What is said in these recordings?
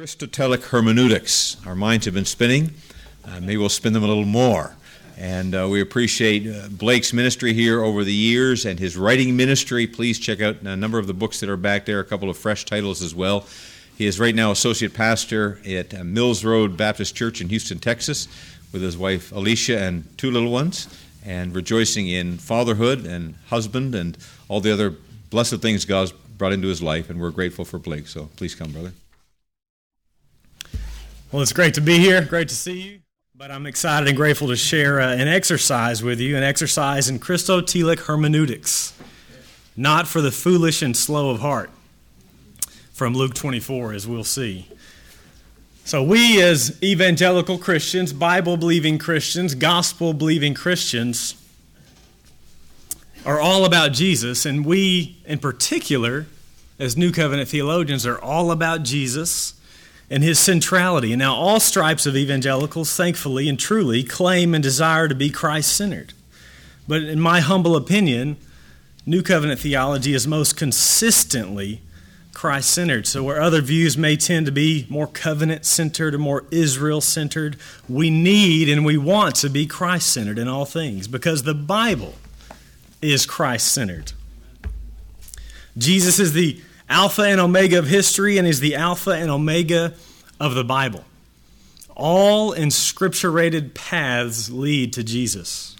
Christotelic hermeneutics. Our minds have been spinning. Uh, maybe we'll spin them a little more. And uh, we appreciate uh, Blake's ministry here over the years and his writing ministry. Please check out a number of the books that are back there, a couple of fresh titles as well. He is right now associate pastor at uh, Mills Road Baptist Church in Houston, Texas, with his wife Alicia and two little ones, and rejoicing in fatherhood and husband and all the other blessed things God's brought into his life. And we're grateful for Blake. So please come, brother. Well, it's great to be here. Great to see you. But I'm excited and grateful to share uh, an exercise with you, an exercise in Christotelic hermeneutics, not for the foolish and slow of heart, from Luke 24, as we'll see. So, we as evangelical Christians, Bible believing Christians, gospel believing Christians, are all about Jesus, and we in particular, as New Covenant theologians, are all about Jesus and his centrality. And now, all stripes of evangelicals, thankfully and truly, claim and desire to be Christ centered. But in my humble opinion, New Covenant theology is most consistently Christ centered. So, where other views may tend to be more covenant centered or more Israel centered, we need and we want to be Christ centered in all things because the Bible is Christ centered. Jesus is the Alpha and Omega of history and is the Alpha and Omega of the Bible. All inscripturated paths lead to Jesus.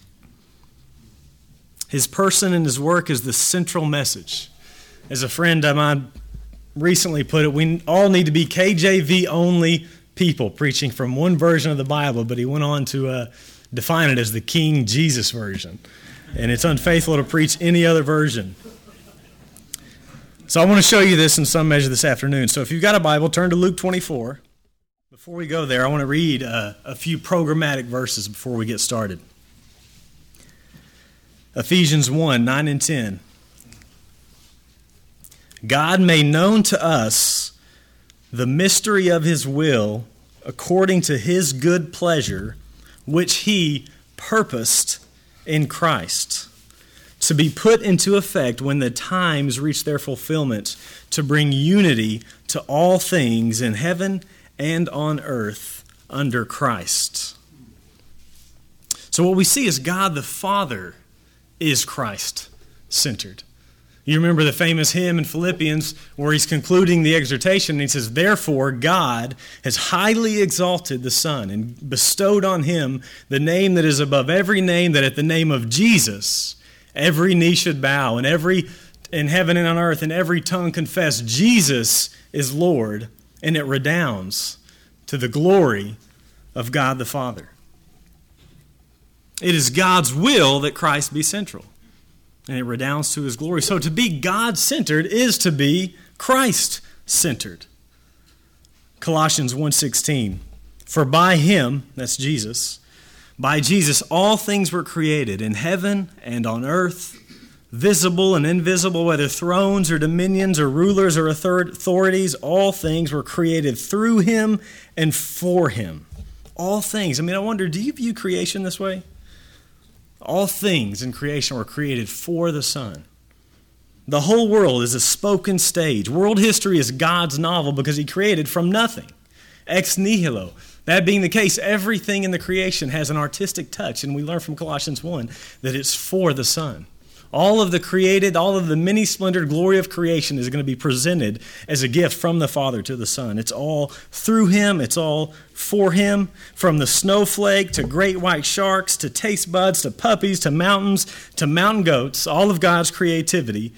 His person and his work is the central message. As a friend of mine recently put it, we all need to be KJV only people preaching from one version of the Bible, but he went on to uh, define it as the King Jesus version. And it's unfaithful to preach any other version. So I want to show you this in some measure this afternoon. So if you've got a Bible, turn to Luke 24. Before we go there, I want to read uh, a few programmatic verses before we get started. Ephesians 1 9 and 10. God made known to us the mystery of his will according to his good pleasure, which he purposed in Christ to be put into effect when the times reach their fulfillment, to bring unity to all things in heaven and on earth under Christ. So, what we see is God the Father is Christ centered. You remember the famous hymn in Philippians where he's concluding the exhortation and he says, Therefore, God has highly exalted the Son and bestowed on him the name that is above every name, that at the name of Jesus, Every knee should bow, and every in heaven and on earth, and every tongue confess Jesus is Lord, and it redounds to the glory of God the Father. It is God's will that Christ be central, and it redounds to his glory. So to be God centered is to be Christ centered. Colossians 1:16 For by him that's Jesus by Jesus, all things were created in heaven and on earth, visible and invisible, whether thrones or dominions or rulers or authorities, all things were created through him and for him. All things. I mean, I wonder, do you view creation this way? All things in creation were created for the Son. The whole world is a spoken stage. World history is God's novel because He created from nothing. Ex nihilo. That being the case, everything in the creation has an artistic touch, and we learn from Colossians 1 that it's for the Son. All of the created, all of the many splendored glory of creation is going to be presented as a gift from the Father to the Son. It's all through Him, it's all for Him. From the snowflake to great white sharks to taste buds to puppies to mountains to mountain goats, all of God's creativity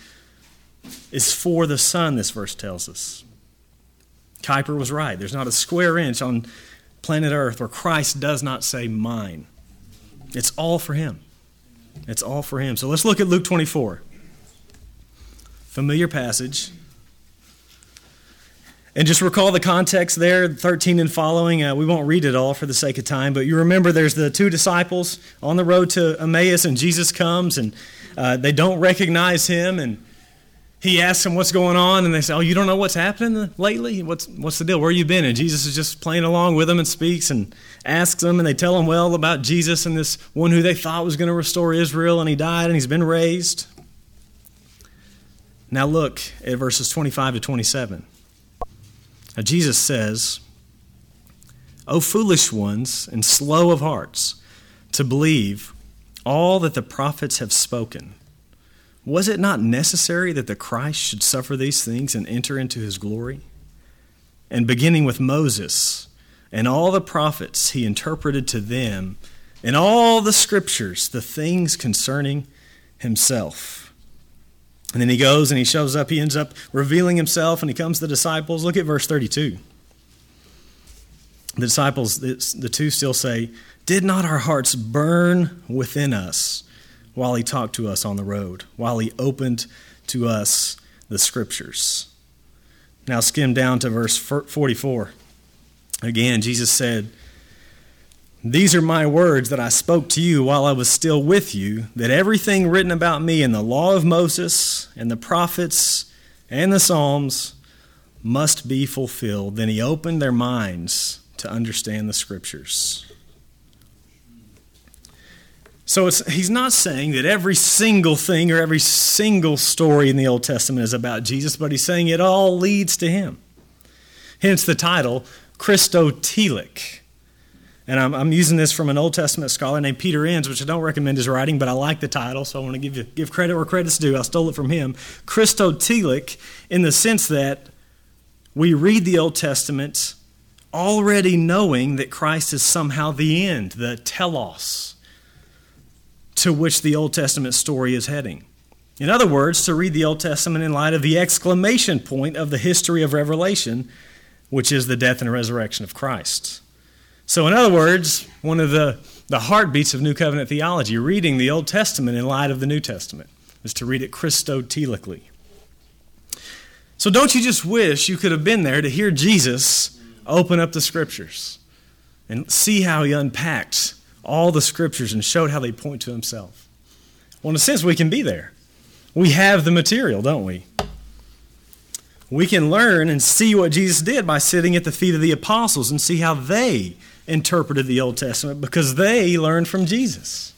is for the Son, this verse tells us. Kuyper was right. There's not a square inch on planet Earth where Christ does not say mine. It's all for Him. It's all for Him. So let's look at Luke 24. Familiar passage. And just recall the context there, 13 and following. Uh, we won't read it all for the sake of time, but you remember there's the two disciples on the road to Emmaus, and Jesus comes, and uh, they don't recognize him, and he asks them what's going on, and they say, "Oh, you don't know what's happening lately? What's what's the deal? Where you been?" And Jesus is just playing along with them and speaks and asks them, and they tell him well about Jesus and this one who they thought was going to restore Israel, and he died and he's been raised. Now look at verses 25 to 27. Now, Jesus says, O foolish ones and slow of hearts, to believe all that the prophets have spoken. Was it not necessary that the Christ should suffer these things and enter into his glory? And beginning with Moses and all the prophets, he interpreted to them in all the scriptures the things concerning himself. And then he goes and he shows up, he ends up revealing himself, and he comes to the disciples. Look at verse 32. The disciples, the two still say, Did not our hearts burn within us while he talked to us on the road, while he opened to us the scriptures? Now skim down to verse 44. Again, Jesus said, These are my words that I spoke to you while I was still with you, that everything written about me in the law of Moses and the prophets and the Psalms must be fulfilled. Then he opened their minds to understand the scriptures. So he's not saying that every single thing or every single story in the Old Testament is about Jesus, but he's saying it all leads to him. Hence the title, Christotelic. And I'm, I'm, using this from an Old Testament scholar named Peter Enns, which I don't recommend his writing, but I like the title, so I want to give, you, give credit where credit's due. I stole it from him. Christotelic, in the sense that we read the Old Testament already knowing that Christ is somehow the end, the telos, to which the Old Testament story is heading. In other words, to read the Old Testament in light of the exclamation point of the history of Revelation, which is the death and resurrection of Christ. So, in other words, one of the, the heartbeats of New Covenant theology, reading the Old Testament in light of the New Testament, is to read it Christotelically. So, don't you just wish you could have been there to hear Jesus open up the scriptures and see how he unpacked all the scriptures and showed how they point to himself. Well, in a sense, we can be there. We have the material, don't we? We can learn and see what Jesus did by sitting at the feet of the apostles and see how they interpreted the Old Testament because they learned from Jesus.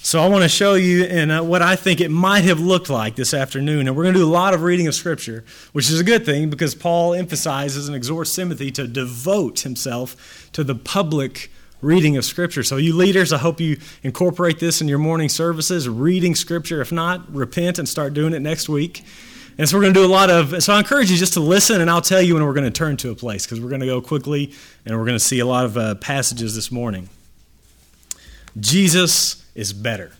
So I want to show you in uh, what I think it might have looked like this afternoon. And we're going to do a lot of reading of Scripture, which is a good thing because Paul emphasizes and exhorts Timothy to devote himself to the public reading of Scripture. So, you leaders, I hope you incorporate this in your morning services, reading Scripture. If not, repent and start doing it next week. And so, we're going to do a lot of, so I encourage you just to listen, and I'll tell you when we're going to turn to a place because we're going to go quickly and we're going to see a lot of uh, passages this morning. Jesus is better.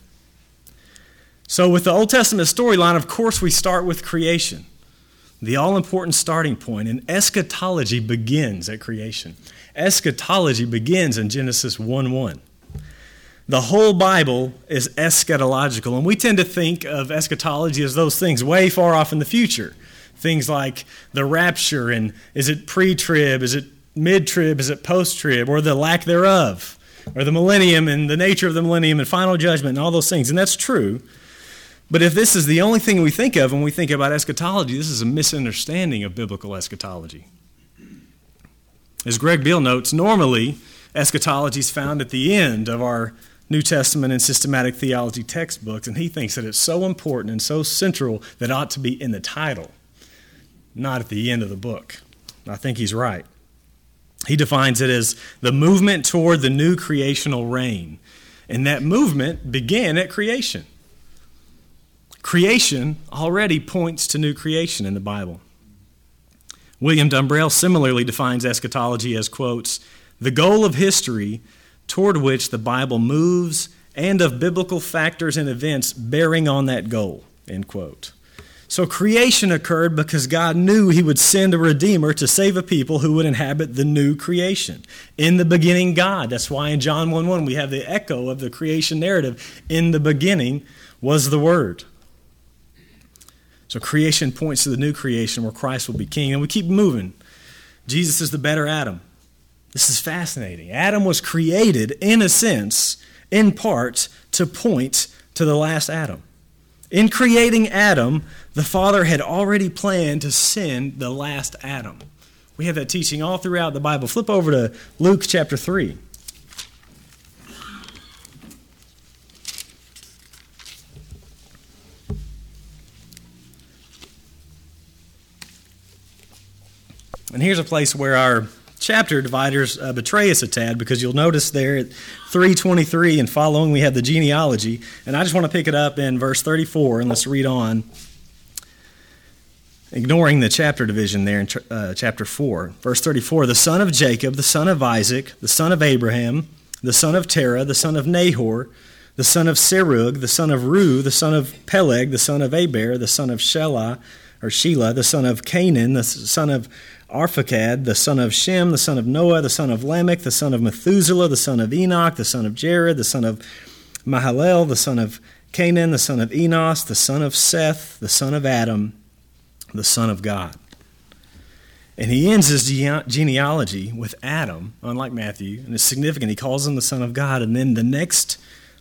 So, with the Old Testament storyline, of course, we start with creation, the all important starting point, and eschatology begins at creation. Eschatology begins in Genesis 1 1. The whole Bible is eschatological, and we tend to think of eschatology as those things way far off in the future. Things like the rapture, and is it pre trib, is it mid trib, is it post trib, or the lack thereof or the millennium and the nature of the millennium and final judgment and all those things. And that's true. But if this is the only thing we think of when we think about eschatology, this is a misunderstanding of biblical eschatology. As Greg Beale notes, normally eschatology is found at the end of our New Testament and systematic theology textbooks, and he thinks that it's so important and so central that it ought to be in the title, not at the end of the book. I think he's right. He defines it as the movement toward the new creational reign. And that movement began at creation. Creation already points to new creation in the Bible. William Dumbrell similarly defines eschatology as, quotes, the goal of history toward which the Bible moves and of biblical factors and events bearing on that goal, end quote. So creation occurred because God knew He would send a Redeemer to save a people who would inhabit the new creation. In the beginning, God. That's why in John 1 1 we have the echo of the creation narrative. In the beginning was the Word. So creation points to the new creation where Christ will be king. And we keep moving. Jesus is the better Adam. This is fascinating. Adam was created, in a sense, in part, to point to the last Adam. In creating Adam, the Father had already planned to send the last Adam. We have that teaching all throughout the Bible. Flip over to Luke chapter 3. And here's a place where our chapter dividers uh, betray us a tad because you'll notice there at 323 and following we have the genealogy. And I just want to pick it up in verse 34 and let's read on. Ignoring the chapter division there in uh, chapter 4. Verse 34 The son of Jacob, the son of Isaac, the son of Abraham, the son of Terah, the son of Nahor, the son of Serug, the son of Ru, the son of Peleg, the son of Aber, the son of Shelah, or Shelah, the son of Cainan, the son of Arphaxad, the son of Shem, the son of Noah, the son of Lamech, the son of Methuselah, the son of Enoch, the son of Jared, the son of Mahalalel, the son of Cainan, the son of Enos, the son of Seth, the son of Adam, the son of God. And he ends his genealogy with Adam, unlike Matthew, and it's significant. He calls him the Son of God, and then the next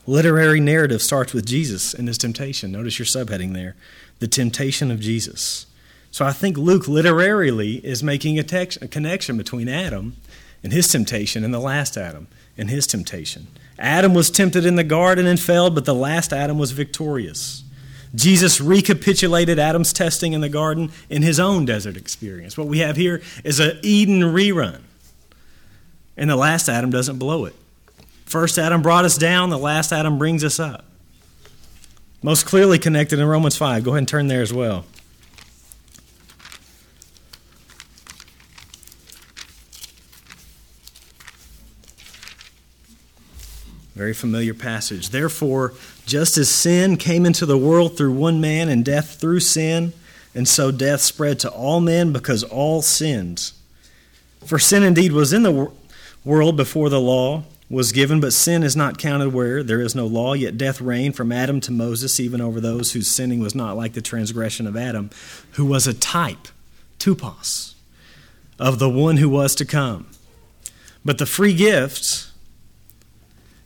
literary narrative starts with Jesus and his temptation. Notice your subheading there the temptation of Jesus. So I think Luke literarily is making a, text, a connection between Adam and his temptation and the last Adam and his temptation. Adam was tempted in the garden and failed, but the last Adam was victorious. Jesus recapitulated Adam's testing in the garden in his own desert experience. What we have here is an Eden rerun. And the last Adam doesn't blow it. First Adam brought us down, the last Adam brings us up. Most clearly connected in Romans 5. Go ahead and turn there as well. Very familiar passage. Therefore, just as sin came into the world through one man and death through sin, and so death spread to all men because all sinned. For sin indeed was in the world before the law was given, but sin is not counted where there is no law, yet death reigned from Adam to Moses, even over those whose sinning was not like the transgression of Adam, who was a type, tupos, of the one who was to come. But the free gift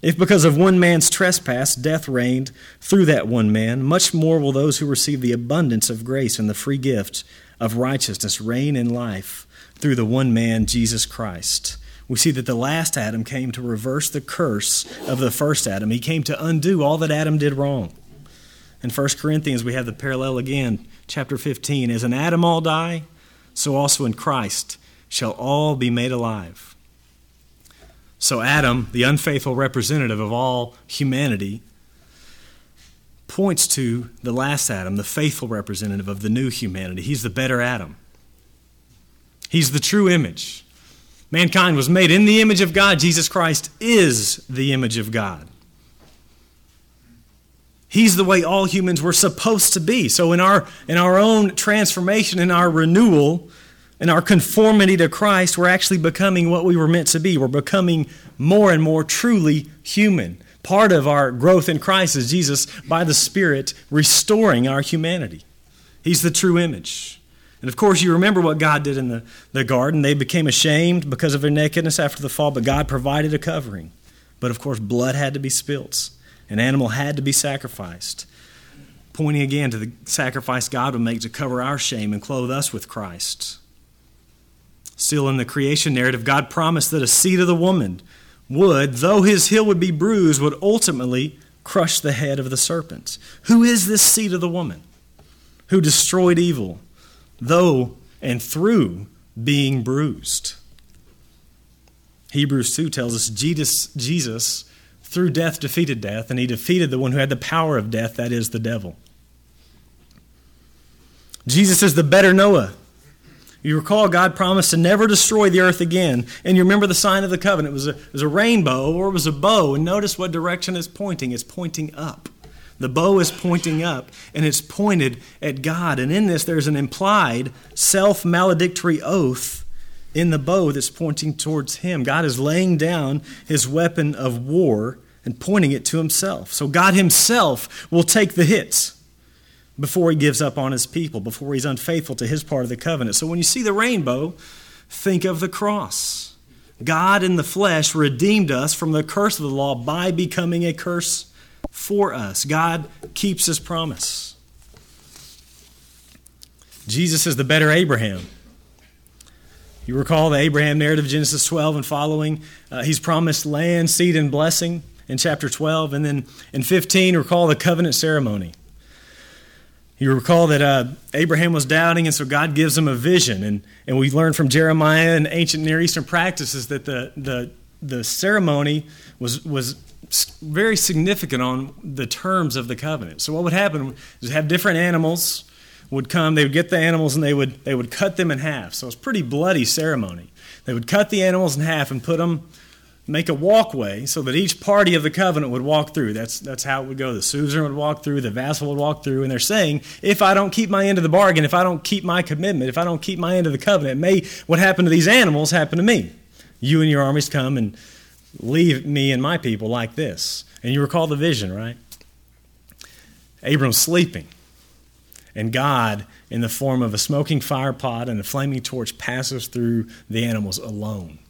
if because of one man's trespass death reigned through that one man, much more will those who receive the abundance of grace and the free gift of righteousness reign in life through the one man, Jesus Christ. We see that the last Adam came to reverse the curse of the first Adam. He came to undo all that Adam did wrong. In 1 Corinthians, we have the parallel again, chapter 15. As in Adam all die, so also in Christ shall all be made alive. So, Adam, the unfaithful representative of all humanity, points to the last Adam, the faithful representative of the new humanity. He's the better Adam. He's the true image. Mankind was made in the image of God. Jesus Christ is the image of God. He's the way all humans were supposed to be. So, in our, in our own transformation, in our renewal, in our conformity to Christ, we're actually becoming what we were meant to be. We're becoming more and more truly human. Part of our growth in Christ is Jesus, by the Spirit, restoring our humanity. He's the true image. And of course, you remember what God did in the, the garden. They became ashamed because of their nakedness after the fall, but God provided a covering. But of course, blood had to be spilt, an animal had to be sacrificed, pointing again to the sacrifice God would make to cover our shame and clothe us with Christ. Still in the creation narrative, God promised that a seed of the woman would, though his heel would be bruised, would ultimately crush the head of the serpent. Who is this seed of the woman who destroyed evil, though and through being bruised? Hebrews 2 tells us Jesus, Jesus through death defeated death, and he defeated the one who had the power of death, that is, the devil. Jesus is the better Noah you recall God promised to never destroy the earth again. And you remember the sign of the covenant. It was a, it was a rainbow or it was a bow. And notice what direction it's pointing. It's pointing up. The bow is pointing up and it's pointed at God. And in this, there's an implied self maledictory oath in the bow that's pointing towards Him. God is laying down His weapon of war and pointing it to Himself. So God Himself will take the hits before he gives up on his people, before he's unfaithful to his part of the covenant. So when you see the rainbow, think of the cross. God in the flesh redeemed us from the curse of the law by becoming a curse for us. God keeps his promise. Jesus is the better Abraham. You recall the Abraham narrative, Genesis 12 and following. Uh, he's promised land, seed, and blessing in chapter 12. And then in 15, recall the covenant ceremony. You recall that uh, Abraham was doubting, and so God gives him a vision. And, and we learn from Jeremiah and ancient Near Eastern practices that the, the, the ceremony was, was very significant on the terms of the covenant. So, what would happen is have different animals would come, they would get the animals and they would, they would cut them in half. So, it's pretty bloody ceremony. They would cut the animals in half and put them make a walkway so that each party of the covenant would walk through. That's, that's how it would go. The suzerain would walk through, the vassal would walk through, and they're saying, if I don't keep my end of the bargain, if I don't keep my commitment, if I don't keep my end of the covenant, may what happened to these animals happen to me. You and your armies come and leave me and my people like this. And you recall the vision, right? Abram's sleeping, and God, in the form of a smoking fire pot and a flaming torch, passes through the animals alone.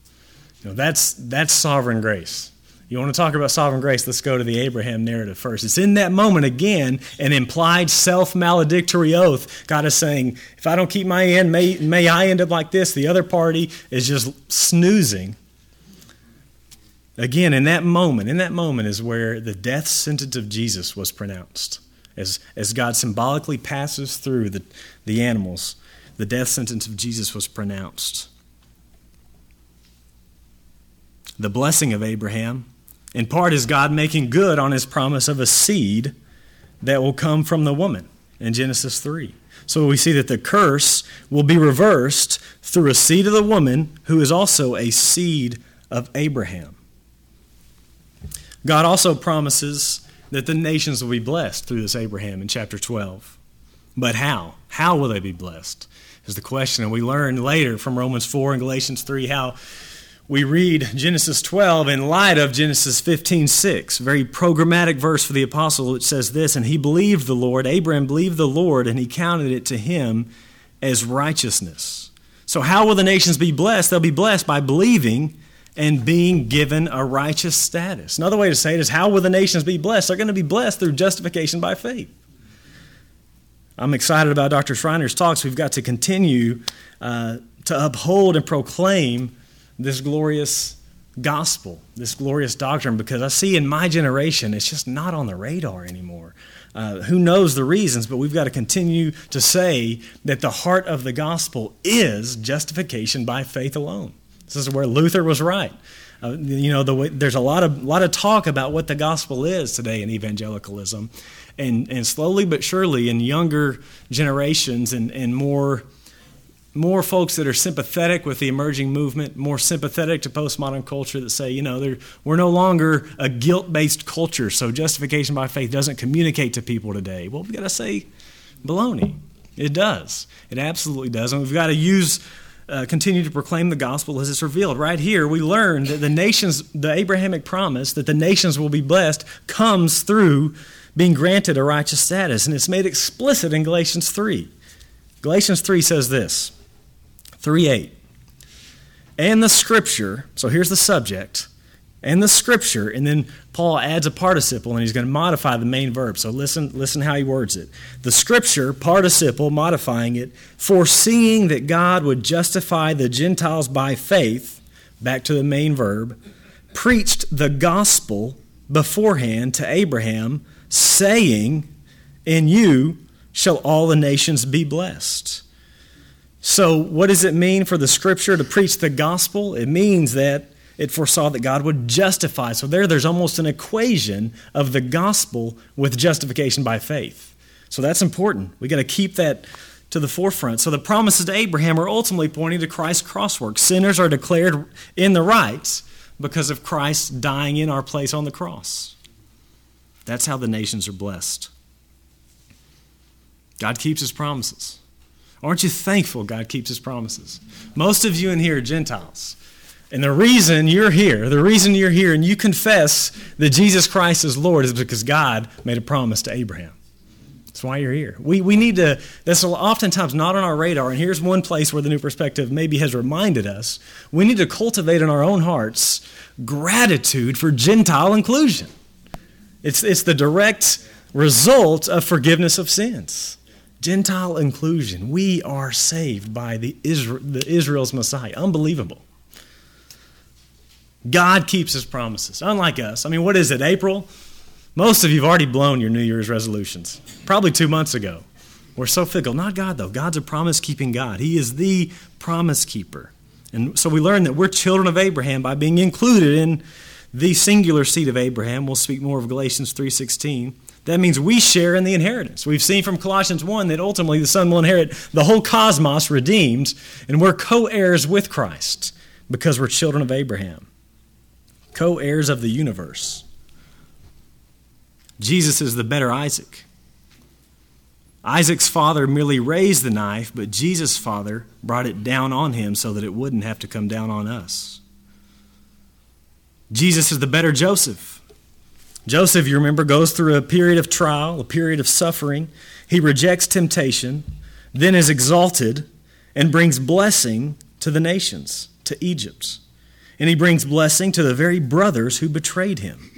You know, that's, that's sovereign grace. You want to talk about sovereign grace? Let's go to the Abraham narrative first. It's in that moment, again, an implied self maledictory oath. God is saying, if I don't keep my end, may, may I end up like this. The other party is just snoozing. Again, in that moment, in that moment is where the death sentence of Jesus was pronounced. As, as God symbolically passes through the, the animals, the death sentence of Jesus was pronounced. The blessing of Abraham. In part, is God making good on his promise of a seed that will come from the woman in Genesis 3. So we see that the curse will be reversed through a seed of the woman who is also a seed of Abraham. God also promises that the nations will be blessed through this Abraham in chapter 12. But how? How will they be blessed? Is the question. And we learn later from Romans 4 and Galatians 3 how we read Genesis 12 in light of Genesis 15 6. Very programmatic verse for the apostle. It says this And he believed the Lord, Abraham believed the Lord, and he counted it to him as righteousness. So, how will the nations be blessed? They'll be blessed by believing and being given a righteous status. Another way to say it is how will the nations be blessed? They're going to be blessed through justification by faith. I'm excited about Dr. Schreiner's talks. We've got to continue uh, to uphold and proclaim this glorious gospel, this glorious doctrine, because I see in my generation it's just not on the radar anymore. Uh, who knows the reasons, but we've got to continue to say that the heart of the gospel is justification by faith alone. This is where Luther was right. Uh, you know, the way, there's a lot of lot of talk about what the gospel is today in evangelicalism, and and slowly but surely in younger generations and and more more folks that are sympathetic with the emerging movement, more sympathetic to postmodern culture that say, you know, we're no longer a guilt based culture, so justification by faith doesn't communicate to people today. Well, we've got to say baloney. It does. It absolutely does. And we've got to use, uh, continue to proclaim the gospel as it's revealed. Right here, we learn that the nations, the Abrahamic promise that the nations will be blessed comes through being granted a righteous status. And it's made explicit in Galatians 3. Galatians 3 says this 3 8. And the scripture, so here's the subject, and the scripture, and then Paul adds a participle and he's going to modify the main verb. So listen, listen how he words it. The scripture, participle, modifying it, foreseeing that God would justify the Gentiles by faith, back to the main verb, preached the gospel beforehand to Abraham, saying, In you shall all the nations be blessed. So, what does it mean for the scripture to preach the gospel? It means that it foresaw that God would justify. So, there, there's almost an equation of the gospel with justification by faith. So, that's important. we got to keep that to the forefront. So, the promises to Abraham are ultimately pointing to Christ's crosswork. Sinners are declared in the rights because of Christ dying in our place on the cross. That's how the nations are blessed. God keeps his promises. Aren't you thankful God keeps his promises? Most of you in here are Gentiles. And the reason you're here, the reason you're here and you confess that Jesus Christ is Lord is because God made a promise to Abraham. That's why you're here. We, we need to, that's oftentimes not on our radar. And here's one place where the new perspective maybe has reminded us we need to cultivate in our own hearts gratitude for Gentile inclusion. It's, it's the direct result of forgiveness of sins. Gentile inclusion. We are saved by the, the Israel's Messiah. Unbelievable. God keeps his promises, unlike us. I mean, what is it, April? Most of you have already blown your New Year's resolutions, probably two months ago. We're so fickle. Not God, though. God's a promise keeping God, He is the promise keeper. And so we learn that we're children of Abraham by being included in the singular seed of Abraham. We'll speak more of Galatians 3:16. That means we share in the inheritance. We've seen from Colossians 1 that ultimately the Son will inherit the whole cosmos redeemed, and we're co-heirs with Christ because we're children of Abraham. Co-heirs of the universe. Jesus is the better Isaac. Isaac's father merely raised the knife, but Jesus' father brought it down on him so that it wouldn't have to come down on us. Jesus is the better Joseph. Joseph, you remember, goes through a period of trial, a period of suffering. He rejects temptation, then is exalted, and brings blessing to the nations, to Egypt. And he brings blessing to the very brothers who betrayed him.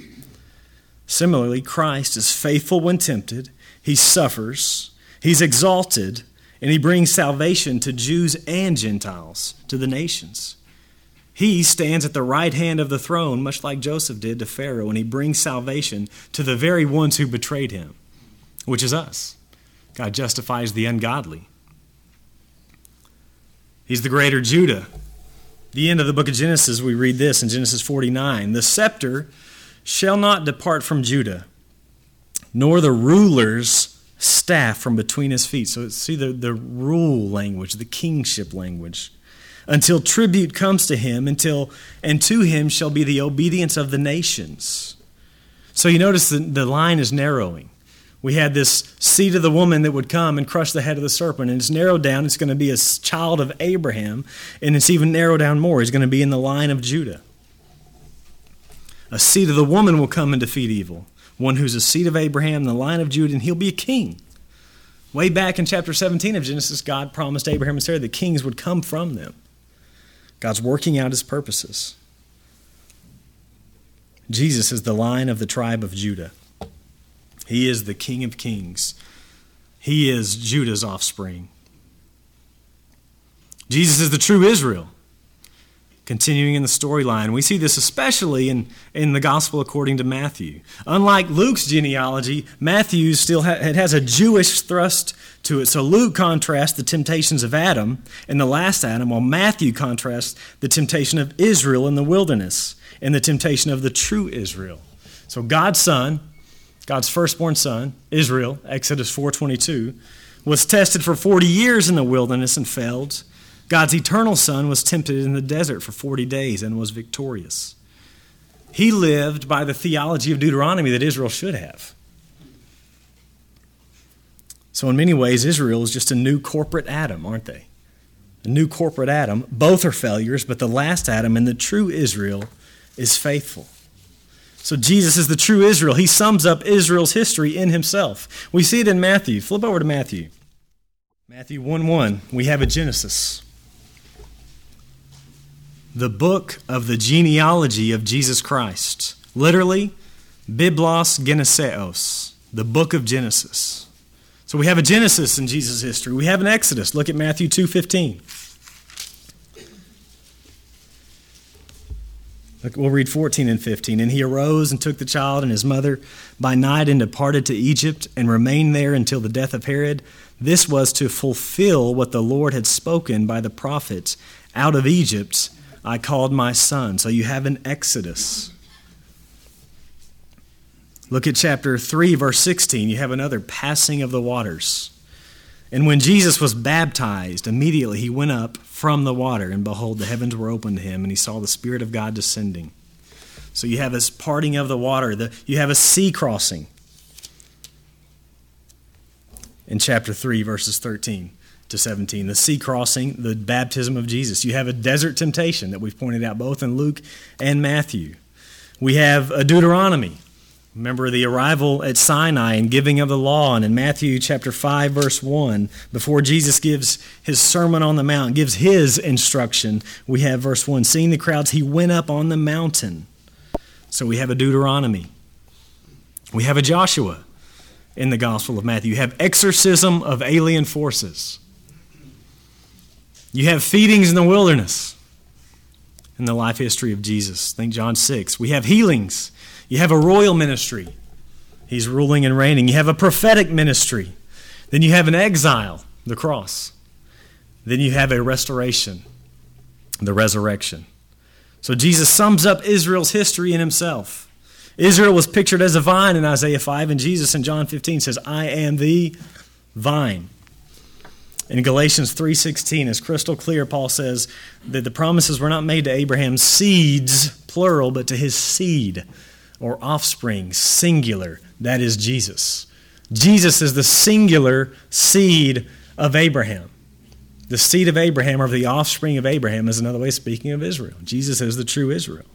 Similarly, Christ is faithful when tempted, he suffers, he's exalted, and he brings salvation to Jews and Gentiles, to the nations. He stands at the right hand of the throne, much like Joseph did to Pharaoh, and he brings salvation to the very ones who betrayed him, which is us. God justifies the ungodly. He's the greater Judah. The end of the book of Genesis, we read this in Genesis 49 The scepter shall not depart from Judah, nor the ruler's staff from between his feet. So see the, the rule language, the kingship language. Until tribute comes to him, until and to him shall be the obedience of the nations. So you notice the, the line is narrowing. We had this seed of the woman that would come and crush the head of the serpent, and it's narrowed down. It's going to be a child of Abraham, and it's even narrowed down more. He's going to be in the line of Judah. A seed of the woman will come and defeat evil. One who's a seed of Abraham, the line of Judah, and he'll be a king. Way back in chapter 17 of Genesis, God promised Abraham and Sarah that kings would come from them. God's working out his purposes. Jesus is the line of the tribe of Judah. He is the King of kings. He is Judah's offspring. Jesus is the true Israel. Continuing in the storyline, we see this especially in, in the gospel according to Matthew. Unlike Luke's genealogy, Matthew still ha- it has a Jewish thrust to it. So Luke contrasts the temptations of Adam and the last Adam, while Matthew contrasts the temptation of Israel in the wilderness and the temptation of the true Israel. So God's son, God's firstborn son, Israel, Exodus 4:22, was tested for 40 years in the wilderness and failed. God's eternal Son was tempted in the desert for 40 days and was victorious. He lived by the theology of Deuteronomy that Israel should have. So, in many ways, Israel is just a new corporate Adam, aren't they? A new corporate Adam. Both are failures, but the last Adam and the true Israel is faithful. So, Jesus is the true Israel. He sums up Israel's history in himself. We see it in Matthew. Flip over to Matthew. Matthew 1 1. We have a Genesis the book of the genealogy of Jesus Christ. Literally, Biblos Geneseos, the book of Genesis. So we have a Genesis in Jesus' history. We have an Exodus. Look at Matthew 2:15. Look, we'll read 14 and 15. And he arose and took the child and his mother by night and departed to Egypt and remained there until the death of Herod. This was to fulfill what the Lord had spoken by the prophets out of Egypt I called my son. So you have an exodus. Look at chapter 3, verse 16. You have another passing of the waters. And when Jesus was baptized, immediately he went up from the water, and behold, the heavens were opened to him, and he saw the Spirit of God descending. So you have this parting of the water, the, you have a sea crossing. In chapter 3, verses 13 to 17, the sea crossing, the baptism of Jesus. You have a desert temptation that we've pointed out both in Luke and Matthew. We have a Deuteronomy, Remember the arrival at Sinai and giving of the law, and in Matthew chapter 5, verse 1, before Jesus gives his Sermon on the Mount, gives his instruction, we have verse 1 Seeing the crowds, he went up on the mountain. So we have a Deuteronomy. We have a Joshua in the Gospel of Matthew. You have exorcism of alien forces. You have feedings in the wilderness in the life history of Jesus. Think John 6. We have healings you have a royal ministry. He's ruling and reigning. You have a prophetic ministry. Then you have an exile, the cross. Then you have a restoration, the resurrection. So Jesus sums up Israel's history in himself. Israel was pictured as a vine in Isaiah 5, and Jesus in John 15 says, I am the vine. In Galatians 3:16 is crystal clear Paul says that the promises were not made to Abraham's seeds plural but to his seed or offspring, singular. That is Jesus. Jesus is the singular seed of Abraham. The seed of Abraham, or the offspring of Abraham, is another way of speaking of Israel. Jesus is the true Israel.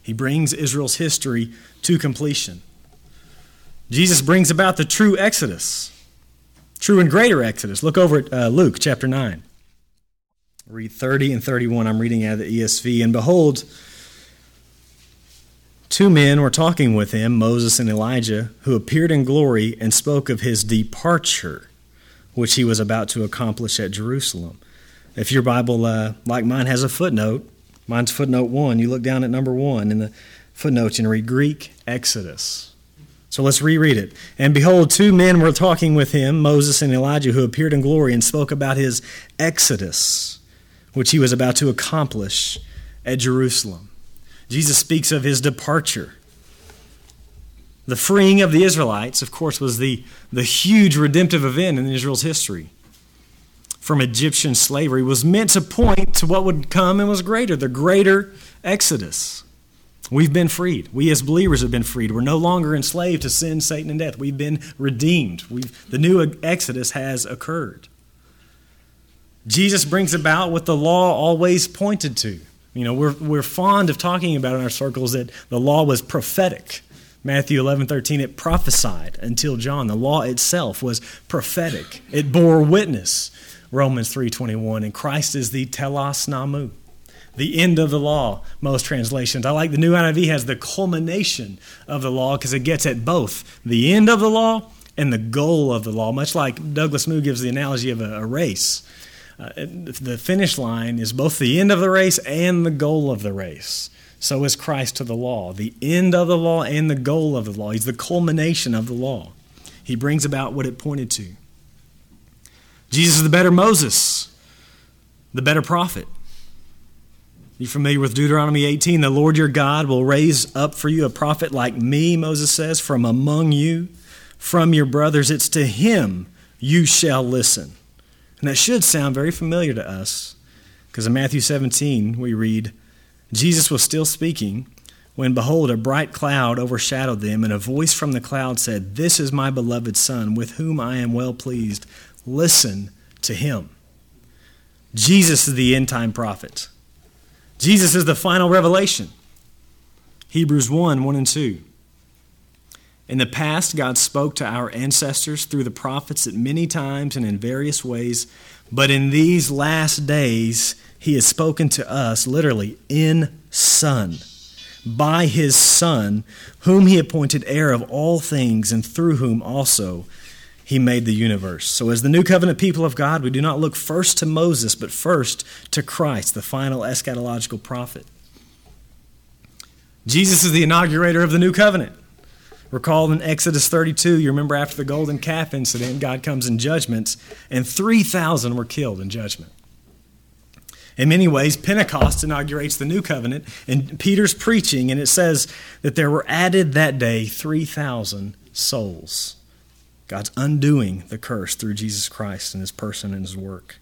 He brings Israel's history to completion. Jesus brings about the true Exodus, true and greater Exodus. Look over at uh, Luke chapter 9. Read 30 and 31. I'm reading out of the ESV. And behold, Two men were talking with him, Moses and Elijah, who appeared in glory and spoke of his departure, which he was about to accomplish at Jerusalem. If your Bible, uh, like mine, has a footnote, mine's footnote one, you look down at number one in the footnotes and read Greek Exodus. So let's reread it. And behold, two men were talking with him, Moses and Elijah, who appeared in glory and spoke about his exodus, which he was about to accomplish at Jerusalem. Jesus speaks of his departure. The freeing of the Israelites, of course, was the, the huge redemptive event in Israel's history from Egyptian slavery, was meant to point to what would come and was greater, the greater Exodus. We've been freed. We as believers have been freed. We're no longer enslaved to sin, Satan, and death. We've been redeemed. We've, the new Exodus has occurred. Jesus brings about what the law always pointed to you know, we're, we're fond of talking about in our circles that the law was prophetic. Matthew 11, 13, it prophesied until John. The law itself was prophetic. It bore witness. Romans 3.21, and Christ is the telos nomou, the end of the law, most translations. I like the New NIV has the culmination of the law because it gets at both the end of the law and the goal of the law, much like Douglas Moo gives the analogy of a, a race. Uh, the finish line is both the end of the race and the goal of the race. So is Christ to the law, the end of the law and the goal of the law. He's the culmination of the law. He brings about what it pointed to. Jesus is the better Moses, the better prophet. You familiar with Deuteronomy 18? The Lord your God will raise up for you a prophet like me, Moses says, from among you, from your brothers. It's to him you shall listen. And that should sound very familiar to us because in Matthew 17 we read, Jesus was still speaking when, behold, a bright cloud overshadowed them, and a voice from the cloud said, This is my beloved Son, with whom I am well pleased. Listen to him. Jesus is the end time prophet. Jesus is the final revelation. Hebrews 1 1 and 2. In the past, God spoke to our ancestors through the prophets at many times and in various ways, but in these last days, He has spoken to us literally in Son, by His Son, whom He appointed heir of all things, and through whom also He made the universe. So, as the new covenant people of God, we do not look first to Moses, but first to Christ, the final eschatological prophet. Jesus is the inaugurator of the new covenant. Recall in Exodus 32, you remember after the golden calf incident, God comes in judgments, and 3,000 were killed in judgment. In many ways, Pentecost inaugurates the new covenant, and Peter's preaching, and it says that there were added that day 3,000 souls. God's undoing the curse through Jesus Christ and his person and his work.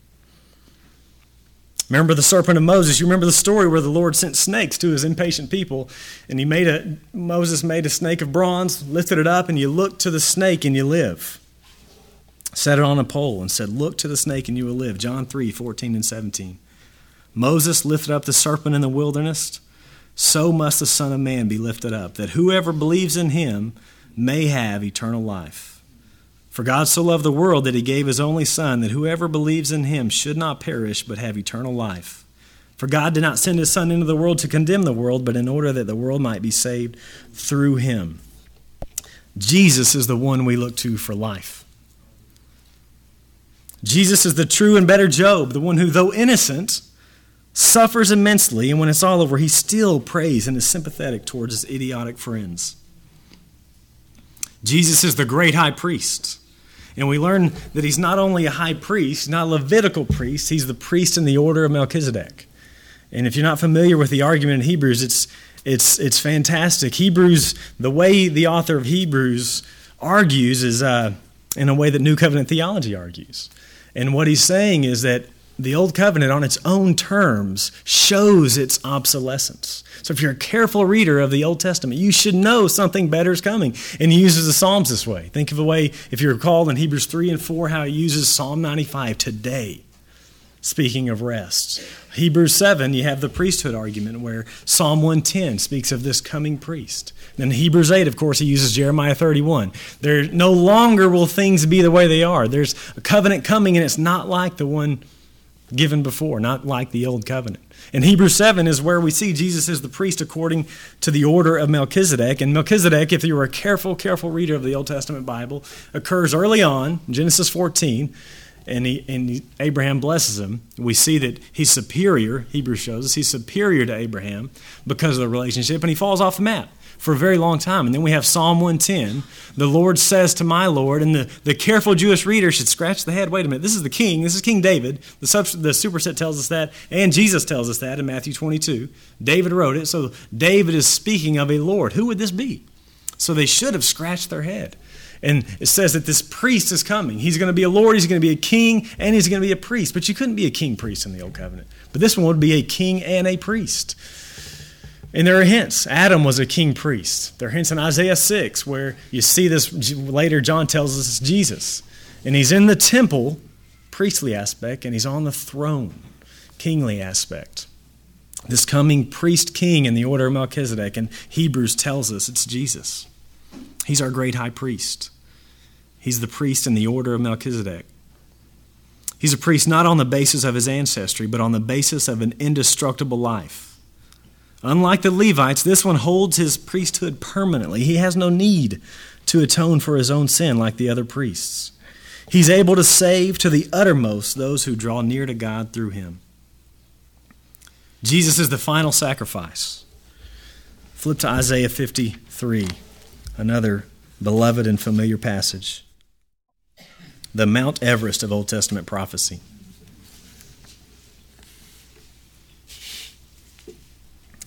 Remember the serpent of Moses. You remember the story where the Lord sent snakes to his impatient people, and he made a Moses made a snake of bronze, lifted it up, and you look to the snake and you live. Set it on a pole and said, Look to the snake and you will live. John 3, 14 and 17. Moses lifted up the serpent in the wilderness, so must the Son of Man be lifted up, that whoever believes in him may have eternal life. For God so loved the world that he gave his only Son, that whoever believes in him should not perish, but have eternal life. For God did not send his Son into the world to condemn the world, but in order that the world might be saved through him. Jesus is the one we look to for life. Jesus is the true and better Job, the one who, though innocent, suffers immensely, and when it's all over, he still prays and is sympathetic towards his idiotic friends. Jesus is the great high priest. And we learn that he's not only a high priest, not a Levitical priest, he's the priest in the order of Melchizedek. And if you're not familiar with the argument in Hebrews, it's, it's, it's fantastic. Hebrews, the way the author of Hebrews argues is uh, in a way that New Covenant theology argues. And what he's saying is that the Old Covenant on its own terms shows its obsolescence. So if you're a careful reader of the Old Testament, you should know something better is coming. And he uses the Psalms this way. Think of a way, if you recall in Hebrews 3 and 4, how he uses Psalm 95 today, speaking of rest. Hebrews 7, you have the priesthood argument where Psalm 110 speaks of this coming priest. Then Hebrews 8, of course, he uses Jeremiah 31. There no longer will things be the way they are. There's a covenant coming, and it's not like the one given before, not like the old covenant. And Hebrews 7 is where we see Jesus is the priest according to the order of Melchizedek. And Melchizedek, if you were a careful, careful reader of the Old Testament Bible, occurs early on, Genesis 14, and, he, and Abraham blesses him. We see that he's superior, Hebrews shows us, he's superior to Abraham because of the relationship, and he falls off the map for a very long time. And then we have Psalm 110. The Lord says to my Lord, and the, the careful Jewish reader should scratch the head. Wait a minute, this is the king. This is King David. The, sub, the superscript tells us that, and Jesus tells us that in Matthew 22. David wrote it. So David is speaking of a Lord. Who would this be? So they should have scratched their head. And it says that this priest is coming. He's going to be a Lord, he's going to be a king, and he's going to be a priest. But you couldn't be a king priest in the Old Covenant. But this one would be a king and a priest. And there are hints. Adam was a king priest. There are hints in Isaiah 6 where you see this later, John tells us it's Jesus. And he's in the temple, priestly aspect, and he's on the throne, kingly aspect. This coming priest king in the order of Melchizedek, and Hebrews tells us it's Jesus. He's our great high priest. He's the priest in the order of Melchizedek. He's a priest not on the basis of his ancestry, but on the basis of an indestructible life. Unlike the Levites, this one holds his priesthood permanently. He has no need to atone for his own sin like the other priests. He's able to save to the uttermost those who draw near to God through him. Jesus is the final sacrifice. Flip to Isaiah 53, another beloved and familiar passage. The Mount Everest of Old Testament prophecy.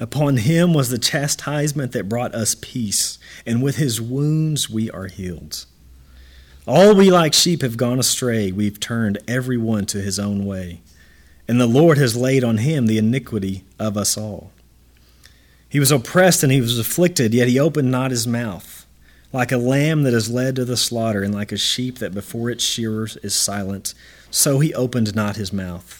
Upon him was the chastisement that brought us peace, and with his wounds we are healed. All we like sheep have gone astray, we've turned every one to his own way, and the Lord has laid on him the iniquity of us all. He was oppressed and he was afflicted, yet he opened not his mouth. Like a lamb that is led to the slaughter, and like a sheep that before its shearers is silent, so he opened not his mouth.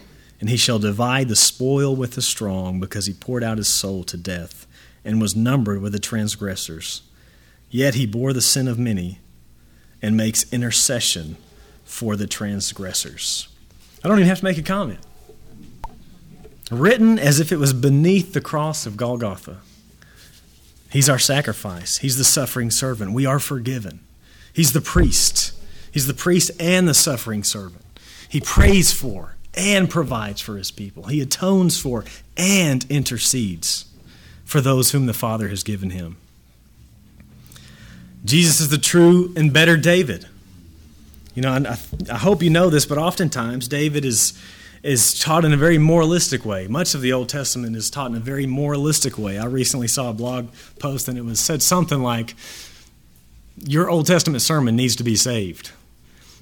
and he shall divide the spoil with the strong, because he poured out his soul to death, and was numbered with the transgressors. Yet he bore the sin of many, and makes intercession for the transgressors. I don't even have to make a comment. Written as if it was beneath the cross of Golgotha. He's our sacrifice. He's the suffering servant. We are forgiven. He's the priest. He's the priest and the suffering servant. He prays for and provides for his people. He atones for and intercedes for those whom the Father has given him. Jesus is the true and better David. You know, I, I hope you know this, but oftentimes David is, is taught in a very moralistic way. Much of the Old Testament is taught in a very moralistic way. I recently saw a blog post and it was said something like, Your Old Testament sermon needs to be saved.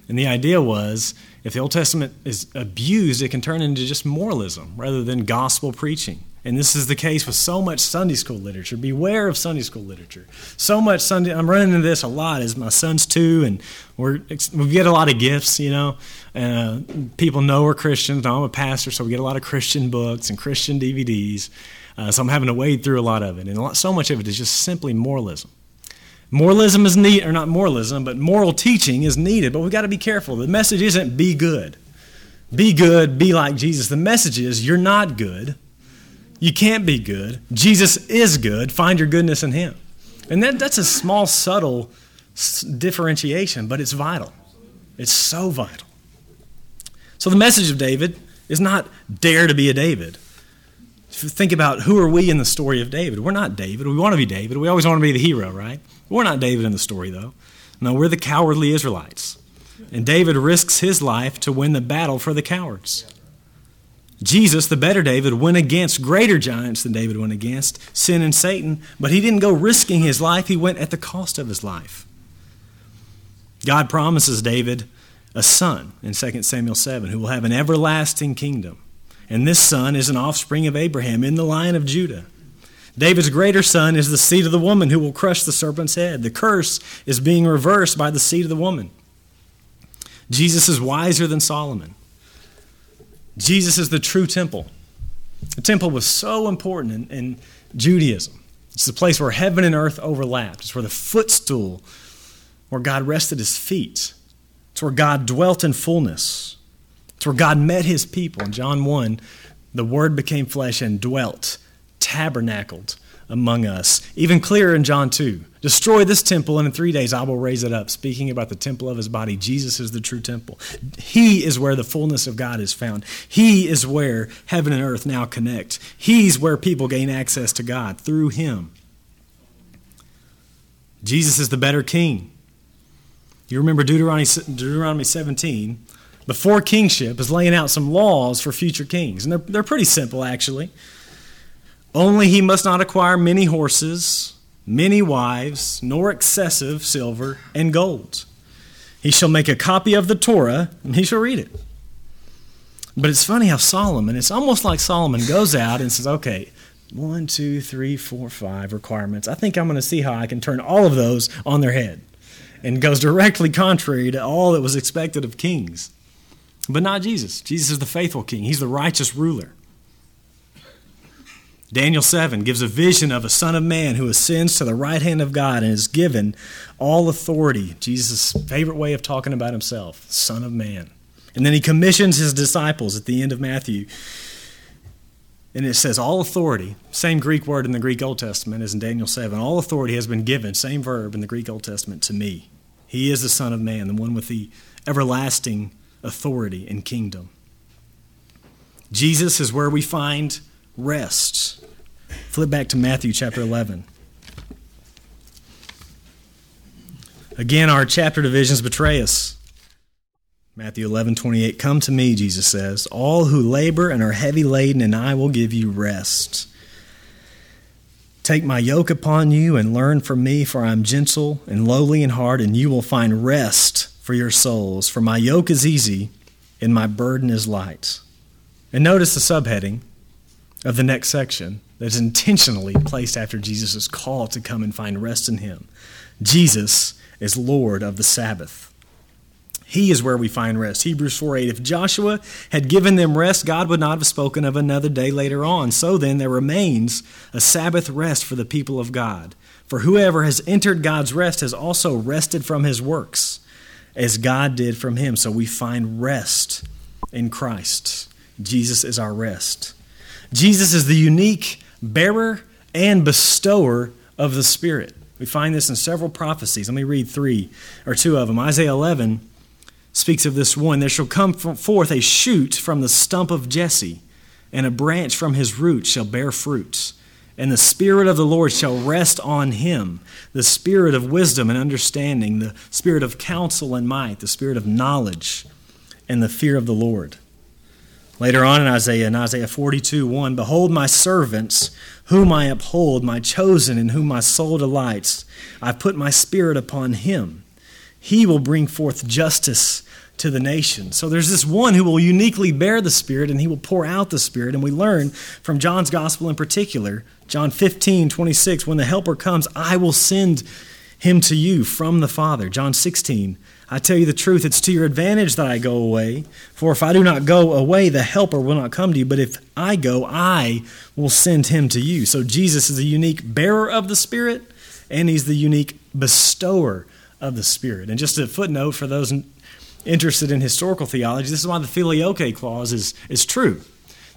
And the idea was if the Old Testament is abused, it can turn into just moralism rather than gospel preaching. And this is the case with so much Sunday school literature. Beware of Sunday school literature. So much Sunday. I'm running into this a lot as my son's two, and we're we get a lot of gifts. You know, uh, people know we're Christians. I'm a pastor, so we get a lot of Christian books and Christian DVDs. Uh, so I'm having to wade through a lot of it, and lot, so much of it is just simply moralism. Moralism is needed, or not moralism, but moral teaching is needed. But we've got to be careful. The message isn't be good. Be good, be like Jesus. The message is you're not good you can't be good. Jesus is good. Find your goodness in Him. And that, that's a small, subtle differentiation, but it's vital. It's so vital. So the message of David is not dare to be a David. Think about who are we in the story of David? We're not David. We want to be David. We always want to be the hero, right? We're not David in the story, though. No, we're the cowardly Israelites. And David risks his life to win the battle for the cowards. Jesus, the better David, went against greater giants than David went against, sin and Satan, but he didn't go risking his life, he went at the cost of his life. God promises David a son in 2 Samuel 7 who will have an everlasting kingdom. And this son is an offspring of Abraham in the line of Judah. David's greater son is the seed of the woman who will crush the serpent's head. The curse is being reversed by the seed of the woman. Jesus is wiser than Solomon. Jesus is the true temple. The temple was so important in, in Judaism. It's the place where heaven and earth overlapped. It's where the footstool, where God rested his feet. It's where God dwelt in fullness. It's where God met his people. In John 1, the Word became flesh and dwelt, tabernacled among us. Even clearer in John 2 Destroy this temple, and in three days I will raise it up. Speaking about the temple of his body, Jesus is the true temple. He is where the fullness of God is found. He is where heaven and earth now connect. He's where people gain access to God through him. Jesus is the better king. You remember Deuteronomy, Deuteronomy 17? Before kingship is laying out some laws for future kings. And they're, they're pretty simple, actually. Only he must not acquire many horses, many wives, nor excessive silver and gold. He shall make a copy of the Torah, and he shall read it. But it's funny how Solomon, it's almost like Solomon goes out and says, okay, one, two, three, four, five requirements. I think I'm going to see how I can turn all of those on their head. And goes directly contrary to all that was expected of kings. But not Jesus. Jesus is the faithful king, he's the righteous ruler. Daniel 7 gives a vision of a Son of Man who ascends to the right hand of God and is given all authority. Jesus' favorite way of talking about himself, Son of Man. And then he commissions his disciples at the end of Matthew. And it says, All authority, same Greek word in the Greek Old Testament as in Daniel 7, all authority has been given, same verb in the Greek Old Testament, to me. He is the Son of Man, the one with the everlasting authority and kingdom. Jesus is where we find rest. Flip back to Matthew chapter 11. Again, our chapter divisions betray us. Matthew 11, 28. Come to me, Jesus says, all who labor and are heavy laden, and I will give you rest. Take my yoke upon you and learn from me, for I am gentle and lowly in heart, and you will find rest for your souls. For my yoke is easy and my burden is light. And notice the subheading of the next section that's intentionally placed after Jesus' call to come and find rest in Him. Jesus is Lord of the Sabbath. He is where we find rest. Hebrews 4 8. If Joshua had given them rest, God would not have spoken of another day later on. So then, there remains a Sabbath rest for the people of God. For whoever has entered God's rest has also rested from his works, as God did from him. So we find rest in Christ. Jesus is our rest. Jesus is the unique bearer and bestower of the Spirit. We find this in several prophecies. Let me read three or two of them. Isaiah 11 speaks of this one. There shall come forth a shoot from the stump of Jesse, and a branch from his root shall bear fruit. And the Spirit of the Lord shall rest on him the Spirit of wisdom and understanding, the Spirit of counsel and might, the Spirit of knowledge and the fear of the Lord. Later on in Isaiah, in Isaiah 42 1, Behold my servants, whom I uphold, my chosen, in whom my soul delights. I put my spirit upon him. He will bring forth justice to the nation. So there's this one who will uniquely bear the Spirit and he will pour out the Spirit. And we learn from John's Gospel in particular, John 15, 26, when the Helper comes, I will send him to you from the Father. John 16, I tell you the truth, it's to your advantage that I go away. For if I do not go away, the Helper will not come to you. But if I go, I will send him to you. So Jesus is the unique bearer of the Spirit, and he's the unique bestower of the Spirit. And just a footnote for those interested in historical theology, this is why the filioque clause is, is true.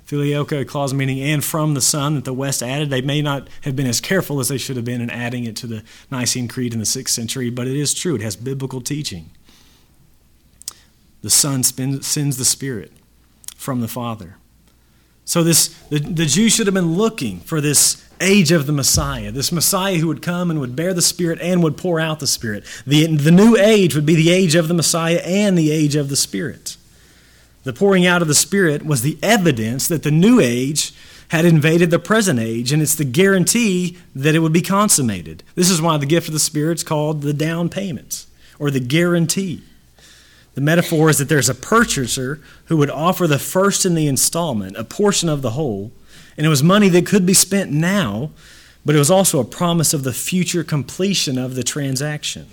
Filioque clause meaning and from the Son that the West added. They may not have been as careful as they should have been in adding it to the Nicene Creed in the 6th century, but it is true. It has biblical teaching the Son sends the Spirit from the Father. So this the, the Jews should have been looking for this age of the Messiah, this Messiah who would come and would bear the Spirit and would pour out the Spirit. The, the new age would be the age of the Messiah and the age of the Spirit. The pouring out of the Spirit was the evidence that the new age had invaded the present age, and it's the guarantee that it would be consummated. This is why the gift of the Spirit is called the down payment or the guarantee. The metaphor is that there's a purchaser who would offer the first in the installment, a portion of the whole, and it was money that could be spent now, but it was also a promise of the future completion of the transaction.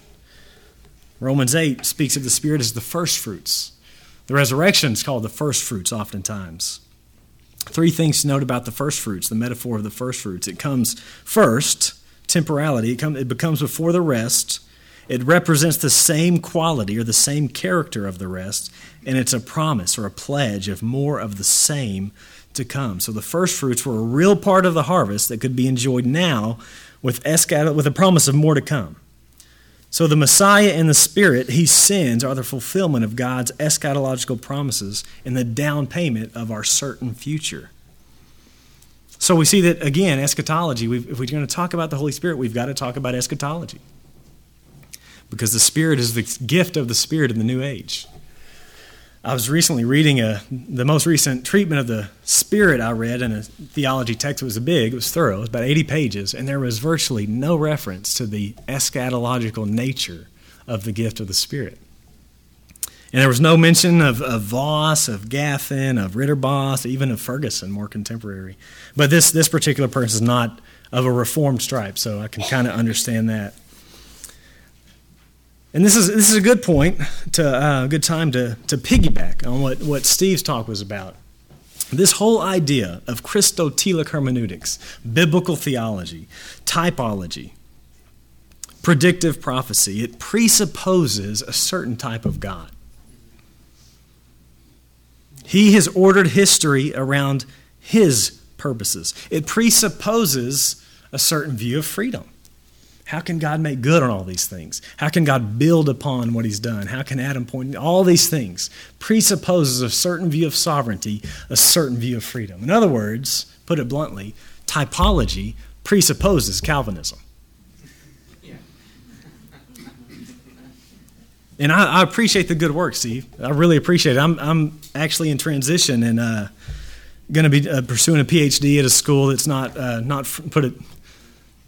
Romans 8 speaks of the Spirit as the first fruits. The resurrection is called the first fruits, oftentimes. Three things to note about the first fruits, the metaphor of the first fruits. It comes first, temporality, it, come, it becomes before the rest. It represents the same quality or the same character of the rest, and it's a promise or a pledge of more of the same to come. So the first fruits were a real part of the harvest that could be enjoyed now with, eschat- with a promise of more to come. So the Messiah and the Spirit he sends are the fulfillment of God's eschatological promises and the down payment of our certain future. So we see that, again, eschatology, if we're going to talk about the Holy Spirit, we've got to talk about eschatology because the Spirit is the gift of the Spirit in the new age. I was recently reading a, the most recent treatment of the Spirit I read in a theology text. It was big, it was thorough, it was about 80 pages, and there was virtually no reference to the eschatological nature of the gift of the Spirit. And there was no mention of, of Vos, of Gaffin, of Ridderbos, even of Ferguson, more contemporary. But this, this particular person is not of a reformed stripe, so I can kind of understand that. And this is this is a good point to uh, a good time to to piggyback on what what Steve's talk was about. This whole idea of Christotelic hermeneutics, biblical theology, typology, predictive prophecy, it presupposes a certain type of God. He has ordered history around his purposes. It presupposes a certain view of freedom. How can God make good on all these things? How can God build upon what he's done? How can Adam point? All these things presupposes a certain view of sovereignty, a certain view of freedom. In other words, put it bluntly, typology presupposes Calvinism. And I, I, appreciate the good work, Steve. I really appreciate it. I'm, I'm actually in transition and uh, going to be uh, pursuing a PhD at a school that's not, uh, not put it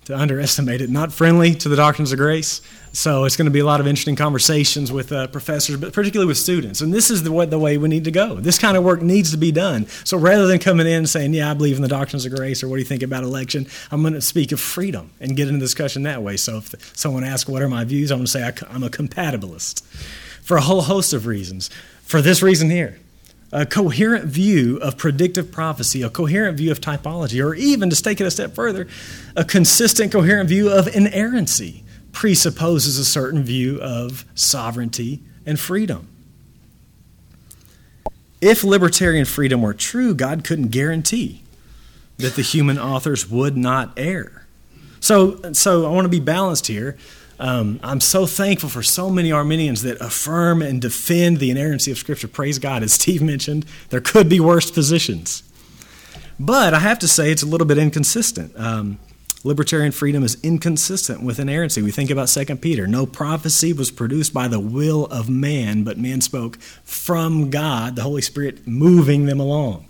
to underestimate it. Not friendly to the doctrines of grace. So it's going to be a lot of interesting conversations with uh, professors, but particularly with students. And this is the way, the way we need to go. This kind of work needs to be done. So rather than coming in and saying, "Yeah, I believe in the doctrines of grace," or "What do you think about election?" I'm going to speak of freedom and get into discussion that way. So if someone asks, "What are my views?" I'm going to say, "I'm a compatibilist." for a whole host of reasons. For this reason here a coherent view of predictive prophecy, a coherent view of typology, or even to take it a step further, a consistent, coherent view of inerrancy presupposes a certain view of sovereignty and freedom. If libertarian freedom were true, God couldn't guarantee that the human authors would not err. So, so I want to be balanced here. Um, I'm so thankful for so many Arminians that affirm and defend the inerrancy of Scripture. Praise God. As Steve mentioned, there could be worse positions. But I have to say it's a little bit inconsistent. Um, libertarian freedom is inconsistent with inerrancy. We think about 2 Peter. No prophecy was produced by the will of man, but man spoke from God, the Holy Spirit moving them along.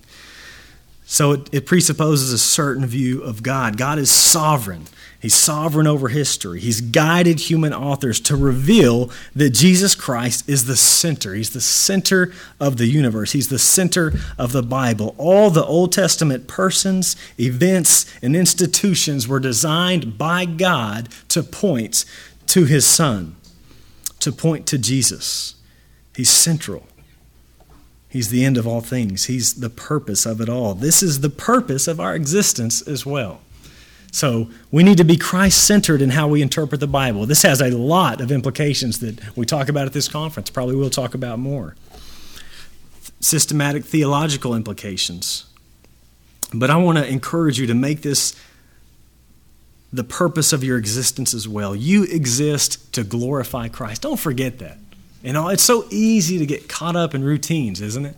So it, it presupposes a certain view of God. God is sovereign. He's sovereign over history. He's guided human authors to reveal that Jesus Christ is the center. He's the center of the universe. He's the center of the Bible. All the Old Testament persons, events, and institutions were designed by God to point to his Son, to point to Jesus. He's central. He's the end of all things. He's the purpose of it all. This is the purpose of our existence as well. So we need to be Christ centered in how we interpret the Bible. This has a lot of implications that we talk about at this conference. Probably we'll talk about more. Systematic theological implications. But I want to encourage you to make this the purpose of your existence as well. You exist to glorify Christ. Don't forget that. You know, it's so easy to get caught up in routines, isn't it?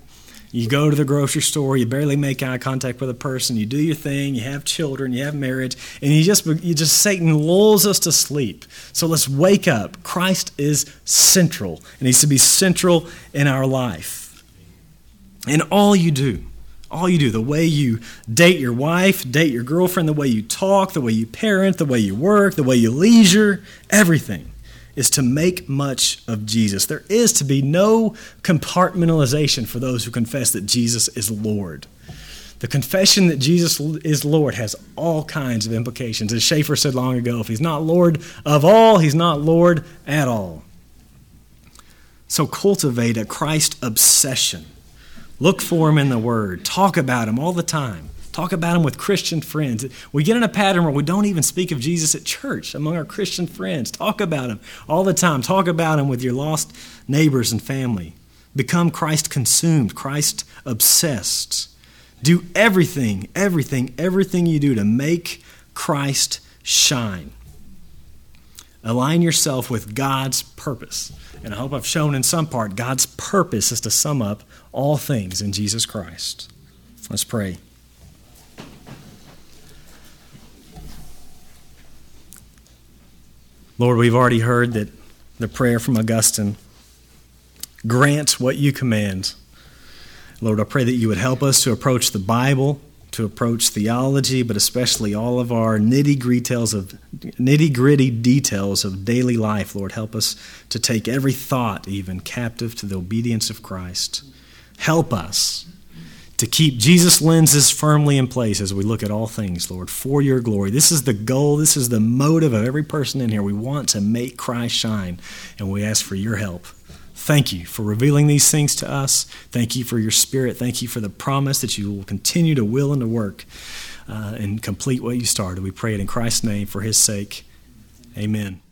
You go to the grocery store, you barely make eye contact with a person, you do your thing, you have children, you have marriage, and you just you just Satan lulls us to sleep. So let's wake up. Christ is central. It needs to be central in our life. In all you do, all you do, the way you date your wife, date your girlfriend, the way you talk, the way you parent, the way you work, the way you leisure, everything is to make much of Jesus. There is to be no compartmentalization for those who confess that Jesus is Lord. The confession that Jesus is Lord has all kinds of implications. As Schaeffer said long ago, if he's not Lord of all, he's not Lord at all. So cultivate a Christ obsession. Look for him in the Word. Talk about him all the time. Talk about him with Christian friends. We get in a pattern where we don't even speak of Jesus at church among our Christian friends. Talk about him all the time. Talk about him with your lost neighbors and family. Become Christ consumed, Christ obsessed. Do everything, everything, everything you do to make Christ shine. Align yourself with God's purpose. And I hope I've shown in some part God's purpose is to sum up all things in Jesus Christ. Let's pray. Lord, we've already heard that the prayer from Augustine grant what you command. Lord, I pray that you would help us to approach the Bible, to approach theology, but especially all of our nitty gritty details of daily life. Lord, help us to take every thought even captive to the obedience of Christ. Help us to keep Jesus' lenses firmly in place as we look at all things, Lord, for your glory. This is the goal, this is the motive of every person in here. We want to make Christ shine, and we ask for your help. Thank you for revealing these things to us. Thank you for your spirit. Thank you for the promise that you will continue to will and to work uh, and complete what you started. We pray it in Christ's name for his sake. Amen.